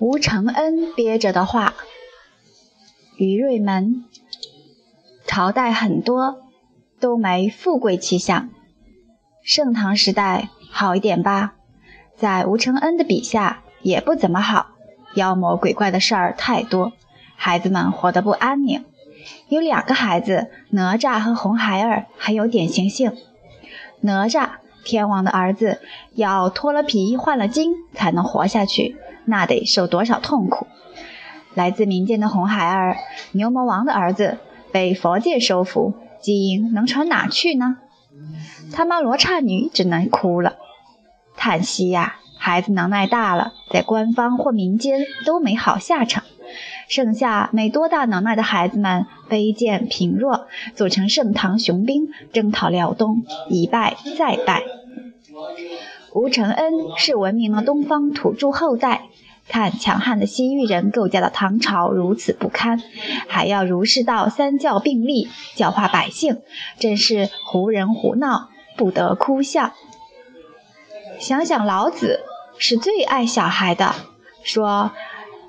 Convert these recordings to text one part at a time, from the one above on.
吴承恩憋着的话。于瑞门，朝代很多都没富贵气象。盛唐时代好一点吧，在吴承恩的笔下也不怎么好，妖魔鬼怪的事儿太多，孩子们活得不安宁。有两个孩子，哪吒和红孩儿，很有典型性。哪吒，天王的儿子，要脱了皮换了筋才能活下去，那得受多少痛苦！来自民间的红孩儿，牛魔王的儿子，被佛界收服，基因能传哪去呢？他妈罗刹女只能哭了，叹息呀，孩子能耐大了，在官方或民间都没好下场。剩下没多大能耐的孩子们，卑贱贫弱，组成盛唐雄兵，征讨辽东，一败再败。吴承恩是文明的东方土著后代，看强悍的西域人构架的唐朝如此不堪，还要儒释道三教并立教化百姓，真是胡人胡闹，不得哭笑。想想老子是最爱小孩的，说。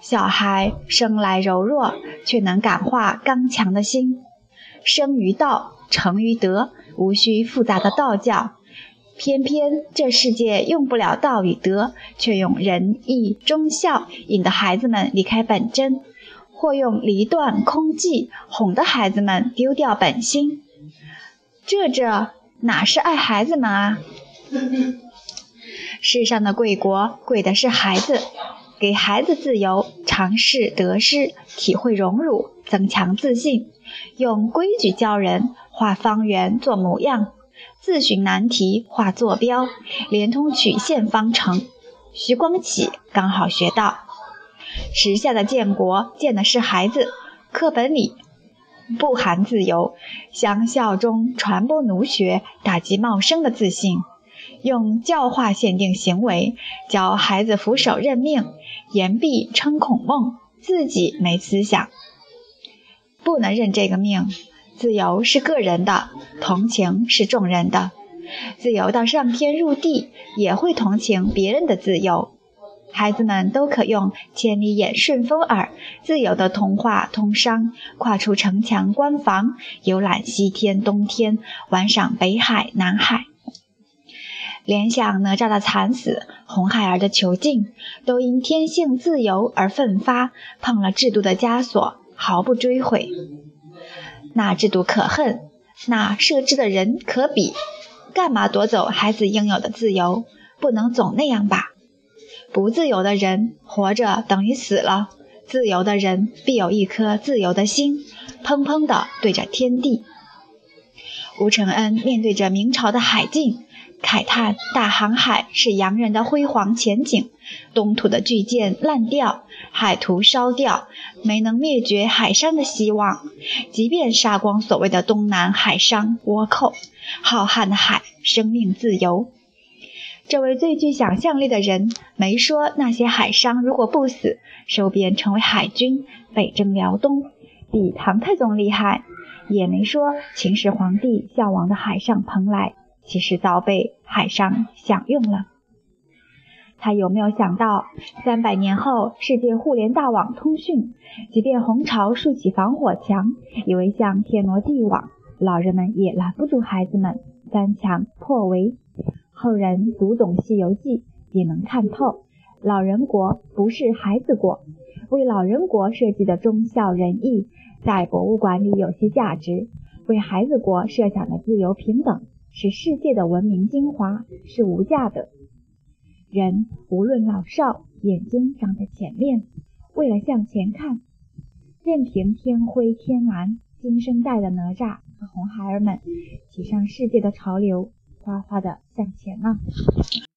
小孩生来柔弱，却能感化刚强的心。生于道，成于德，无需复杂的道教。偏偏这世界用不了道与德，却用仁义忠孝引得孩子们离开本真，或用离断空寂哄得孩子们丢掉本心。这这哪是爱孩子们啊？世上的贵国，贵的是孩子。给孩子自由，尝试得失，体会荣辱，增强自信。用规矩教人，画方圆做模样，自寻难题画坐标，连通曲线方程。徐光启刚好学到。时下的建国建的是孩子，课本里不含自由，乡校中传播奴学，打击茂生的自信。用教化限定行为，教孩子俯首认命，言必称孔孟，自己没思想，不能认这个命。自由是个人的，同情是众人的。自由到上天入地，也会同情别人的自由。孩子们都可用千里眼顺风耳，自由的通话通商，跨出城墙关防，游览西天东天，玩赏北海南海。联想哪吒的惨死，红孩儿的囚禁，都因天性自由而奋发，碰了制度的枷锁，毫不追悔。那制度可恨，那设置的人可鄙，干嘛夺走孩子应有的自由？不能总那样吧？不自由的人活着等于死了，自由的人必有一颗自由的心，砰砰地对着天地。吴承恩面对着明朝的海禁。慨叹大航海是洋人的辉煌前景，东土的巨舰烂掉，海图烧掉，没能灭绝海商的希望。即便杀光所谓的东南海商倭寇，浩瀚的海，生命自由。这位最具想象力的人没说那些海商如果不死，收编成为海军，北征辽东，比唐太宗厉害；也没说秦始皇帝向往的海上蓬莱。其实早被海上享用了。他有没有想到，三百年后世界互联大网通讯，即便红潮竖起防火墙，以为像天罗地网，老人们也拦不住孩子们翻墙破围。后人读懂《西游记》，也能看透，老人国不是孩子国。为老人国设计的忠孝仁义，在博物馆里有些价值；为孩子国设想的自由平等。是世界的文明精华，是无价的。人无论老少，眼睛长在前面，为了向前看，任凭天灰天蓝，新生代的哪吒和红孩儿们，骑上世界的潮流，哗哗的向前浪！